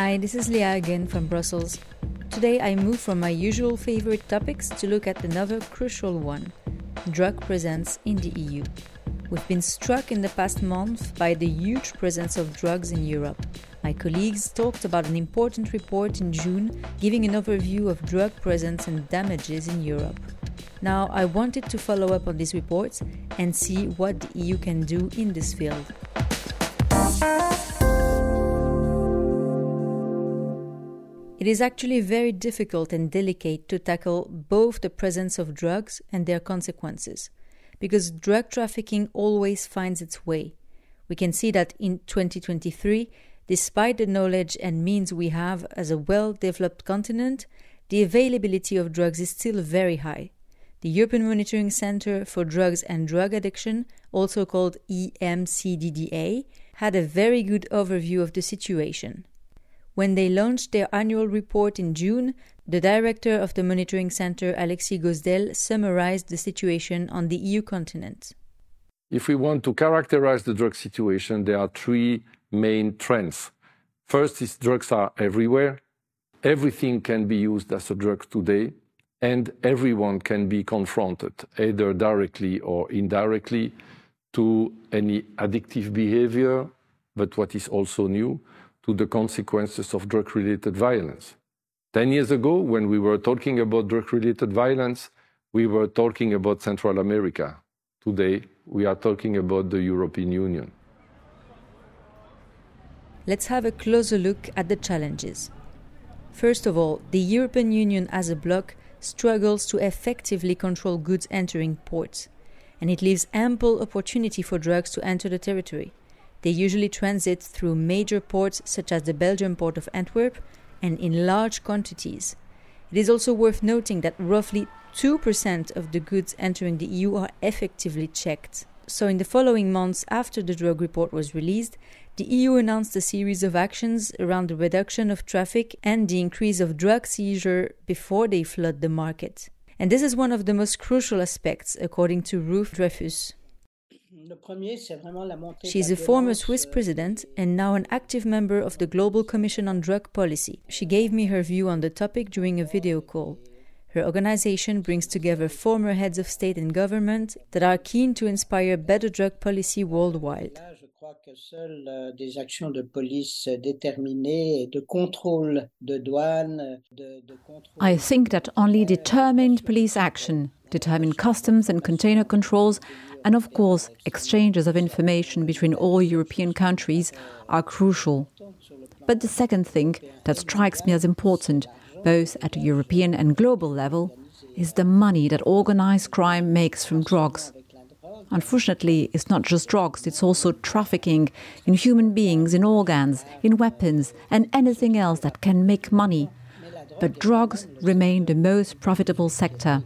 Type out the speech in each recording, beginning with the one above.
Hi, this is Léa again from Brussels. Today I move from my usual favorite topics to look at another crucial one drug presence in the EU. We've been struck in the past month by the huge presence of drugs in Europe. My colleagues talked about an important report in June giving an overview of drug presence and damages in Europe. Now, I wanted to follow up on these reports and see what the EU can do in this field. It is actually very difficult and delicate to tackle both the presence of drugs and their consequences because drug trafficking always finds its way. We can see that in 2023, despite the knowledge and means we have as a well developed continent, the availability of drugs is still very high. The European Monitoring Center for Drugs and Drug Addiction, also called EMCDDA, had a very good overview of the situation. When they launched their annual report in June, the director of the Monitoring Center, Alexis Goosdeel, summarized the situation on the EU continent. If we want to characterize the drug situation, there are three main trends. First is drugs are everywhere. Everything can be used as a drug today, and everyone can be confronted, either directly or indirectly, to any addictive behavior, but what is also new, to the consequences of drug related violence. 10 years ago, when we were talking about drug related violence, we were talking about Central America. Today, we are talking about the European Union. Let's have a closer look at the challenges. First of all, the European Union as a bloc struggles to effectively control goods entering ports, and it leaves ample opportunity for drugs to enter the territory. They usually transit through major ports such as the Belgian port of Antwerp and in large quantities. It is also worth noting that roughly 2% of the goods entering the EU are effectively checked. So, in the following months after the drug report was released, the EU announced a series of actions around the reduction of traffic and the increase of drug seizure before they flood the market. And this is one of the most crucial aspects, according to Ruth Dreifuss. She is a former Swiss euh, president and now an active member of the Global Commission on Drug Policy. She gave me her view on the topic during a video call. Her organization brings together former heads of state and government that are keen to inspire better drug policy worldwide. Euh, des actions de police déterminées et de contrôle de douane, de, de contrôle I think that only determined police action, determined customs and container controls, and of course, exchanges of information between all European countries are crucial. But the second thing that strikes me as important, both at a European and global level, is the money that organized crime makes from drugs. Unfortunately, it's not just drugs, it's also trafficking in human beings, in organs, in weapons, and anything else that can make money. But drugs remain the most profitable sector.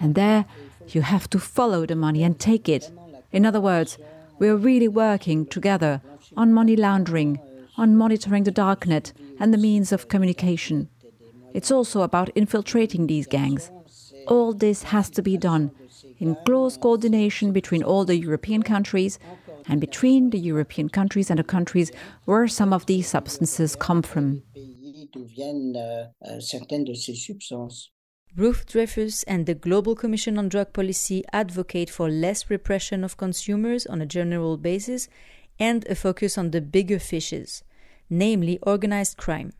And there, you have to follow the money and take it. In other words, we are really working together on money laundering, on monitoring the darknet and the means of communication. It's also about infiltrating these gangs. All this has to be done in close coordination between all the European countries and between the European countries and the countries where some of these substances come from. Ruth Dreifuss and the Global Commission on Drug Policy advocate for less repression of consumers on a general basis and a focus on the bigger fishes, namely organized crime.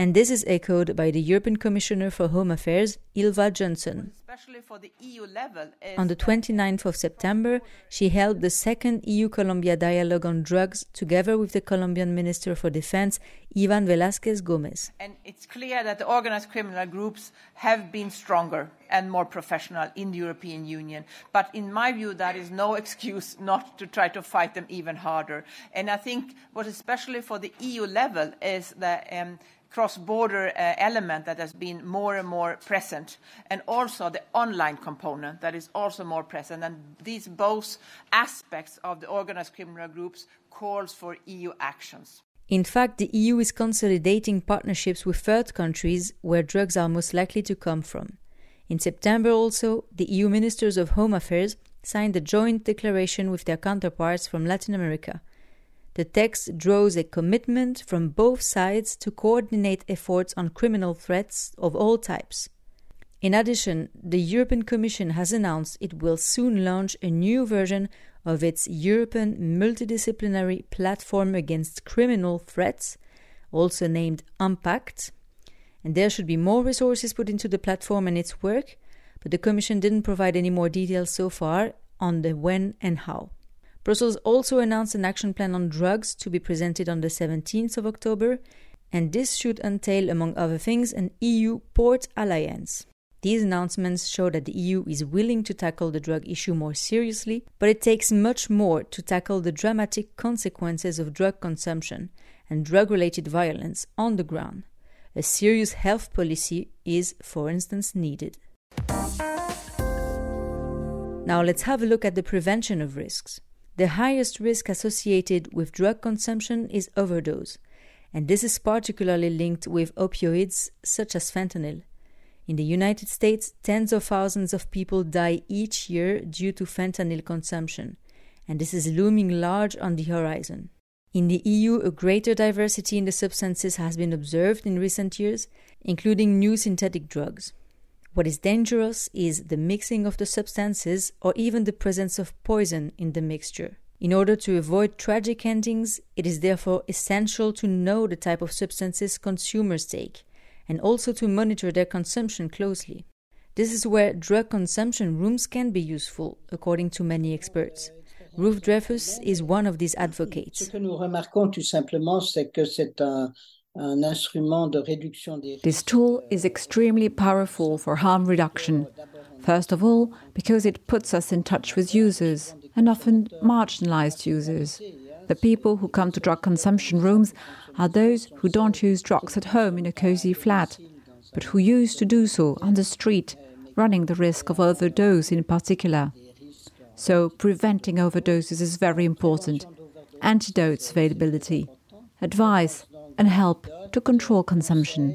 And this is echoed by the European Commissioner for Home Affairs, Ylva Johansson. On the 29th of September, she held the second EU Colombia dialogue on drugs together with the Colombian Minister for Defense, Ivan Velasquez Gomez. And it's clear that the organized criminal groups have been stronger and more professional in the European Union. But in my view, that is no excuse not to try to fight them even harder. And I think what especially for the EU level is that. um, cross-border uh, element that has been more and more present, and also the online component that is also more present. And these both aspects of the organized criminal groups calls for EU actions. In fact, the EU is consolidating partnerships with third countries where drugs are most likely to come from. In September also, the EU Ministers of Home Affairs signed a joint declaration with their counterparts from Latin America. The text draws a commitment from both sides to coordinate efforts on criminal threats of all types. In addition, the European Commission has announced it will soon launch a new version of its European Multidisciplinary Platform Against Criminal Threats, also named EMPACT. And there should be more resources put into the platform and its work, but the Commission didn't provide any more details so far on the when and how. Brussels also announced an action plan on drugs to be presented on the 17th of October, and this should entail, among other things, an EU port alliance. These announcements show that the EU is willing to tackle the drug issue more seriously, but it takes much more to tackle the dramatic consequences of drug consumption and drug related violence on the ground. A serious health policy is, for instance, needed. Now let's have a look at the prevention of risks. The highest risk associated with drug consumption is overdose, and this is particularly linked with opioids such as fentanyl. In the United States, tens of thousands of people die each year due to fentanyl consumption, and this is looming large on the horizon. In the EU, a greater diversity in the substances has been observed in recent years, including new synthetic drugs. What is dangerous is the mixing of the substances or even the presence of poison in the mixture. In order to avoid tragic endings, it is therefore essential to know the type of substances consumers take and also to monitor their consumption closely. This is where drug consumption rooms can be useful, according to many experts. Ruth Dreifuss is one of these advocates. This tool is extremely powerful for harm reduction. First of all, because it puts us in touch with users, and often marginalized users. The people who come to drug consumption rooms are those who don't use drugs at home in a cozy flat, but who used to do so on the street, running the risk of overdose in particular. So, preventing overdoses is very important. Antidotes availability, advice, and help to control consumption.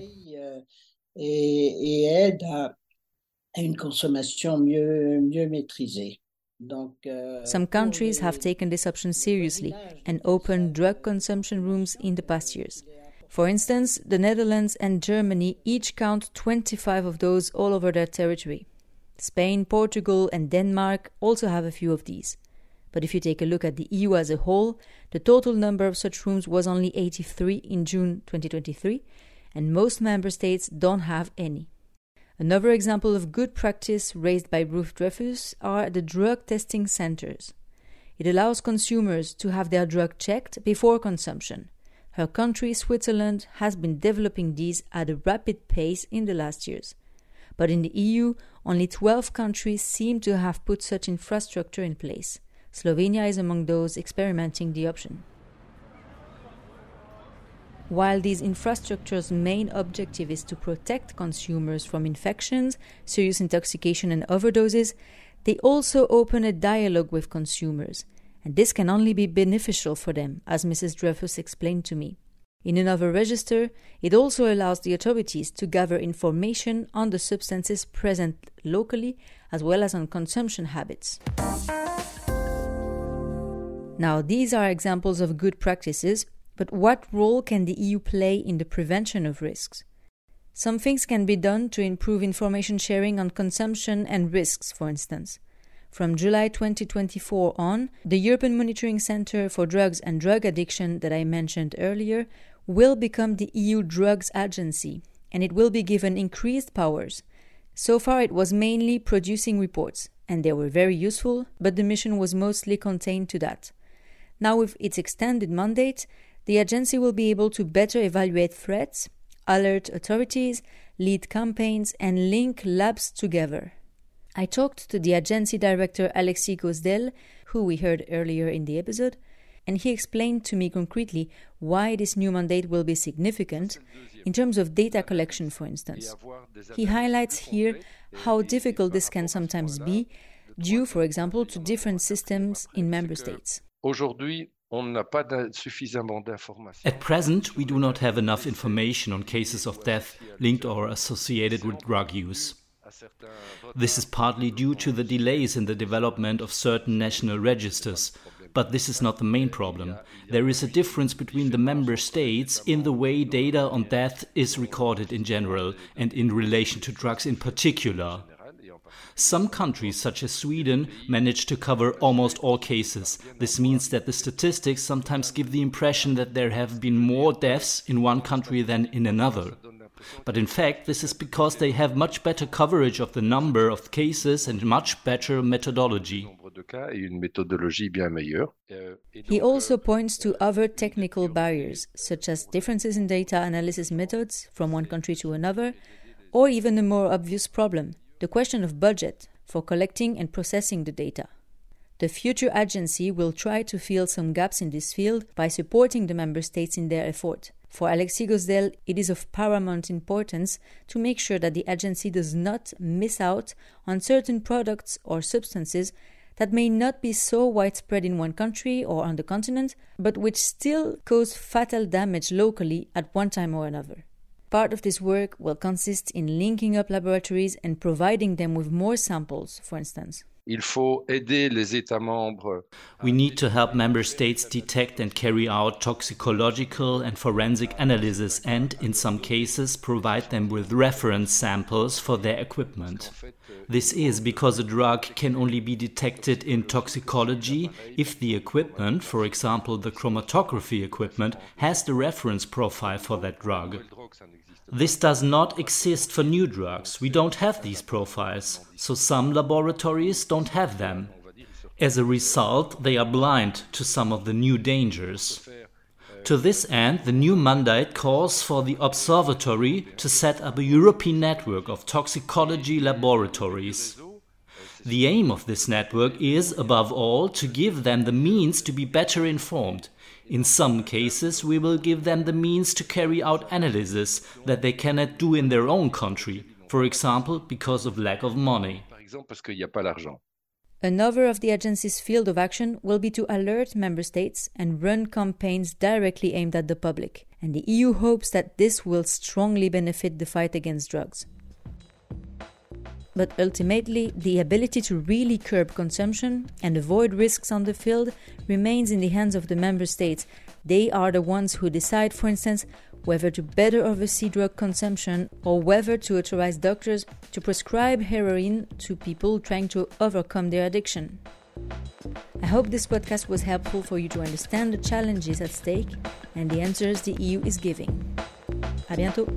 Some countries have taken this option seriously and opened drug consumption rooms in the past years. For instance, the Netherlands and Germany each count 25 of those all over their territory. Spain, Portugal, and Denmark also have a few of these. But if you take a look at the EU as a whole, the total number of such rooms was only 83 in June 2023, and most member states don't have any. Another example of good practice raised by Ruth Dreifuss are the drug testing centers. It allows consumers to have their drug checked before consumption. Her country, Switzerland, has been developing these at a rapid pace in the last years. But in the EU, only 12 countries seem to have put such infrastructure in place. Slovenia is among those experimenting the option. While these infrastructures' main objective is to protect consumers from infections, serious intoxication, and overdoses, they also open a dialogue with consumers, and this can only be beneficial for them, as Mrs. Dreifuss explained to me. In another register, it also allows the authorities to gather information on the substances present locally as well as on consumption habits. Now, these are examples of good practices, but what role can the EU play in the prevention of risks? Some things can be done to improve information sharing on consumption and risks, for instance. From July 2024 on, the European Monitoring Centre for Drugs and Drug Addiction that I mentioned earlier will become the EU Drugs Agency, and it will be given increased powers. So far, it was mainly producing reports, and they were very useful, but the mission was mostly contained to that. Now, with its extended mandate, the agency will be able to better evaluate threats, alert authorities, lead campaigns, and link labs together. I talked to the agency director Alexis Goosdeel, who we heard earlier in the episode, and he explained to me concretely why this new mandate will be significant in terms of data collection, for instance. He highlights here how difficult this can sometimes be, due, for example, to different systems in member states. Aujourd'hui, on n'a pas suffisamment d'informations. At present, we do not have enough information on cases of death linked or associated with drug use. This is partly due to the delays in the development of certain national registers, But this is not the main problem. There is a difference between the member states in the way data on death is recorded in general and in relation to drugs in particular. Some countries, such as Sweden, manage to cover almost all cases. This means that the statistics sometimes give the impression that there have been more deaths in one country than in another. But in fact, this is because they have much better coverage of the number of cases and much better methodology. He also points to other technical barriers, such as differences in data analysis methods from one country to another, or even a more obvious problem the question of budget for collecting and processing the data. The future agency will try to fill some gaps in this field by supporting the member states in their effort. For Alexis Goosdeel, it is of paramount importance to make sure that the agency does not miss out on certain products or substances that may not be so widespread in one country or on the continent, but which still cause fatal damage locally at one time or another. Part of this work will consist in linking up laboratories and providing them with more samples, for instance. We need to help member states detect and carry out toxicological and forensic analysis and, in some cases, provide them with reference samples for their equipment. This is because a drug can only be detected in toxicology if the equipment, for example the chromatography equipment, has the reference profile for that drug. This does not exist for new drugs. We don't have these profiles, so some laboratories don't have them. As a result, they are blind to some of the new dangers. To this end, the new mandate calls for the observatory to set up a European network of toxicology laboratories. The aim of this network is, above all, to give them the means to be better informed in some cases, we will give them the means to carry out analysis that they cannot do in their own country, for example, because of lack of money. Another of the agency's field of action will be to alert member states and run campaigns directly aimed at the public, and the EU hopes that this will strongly benefit the fight against drugs. But ultimately, the ability to really curb consumption and avoid risks on the field remains in the hands of the member states. They are the ones who decide, for instance, whether to better oversee drug consumption or whether to authorize doctors to prescribe heroin to people trying to overcome their addiction. I hope this podcast was helpful for you to understand the challenges at stake and the answers the EU is giving. À bientôt!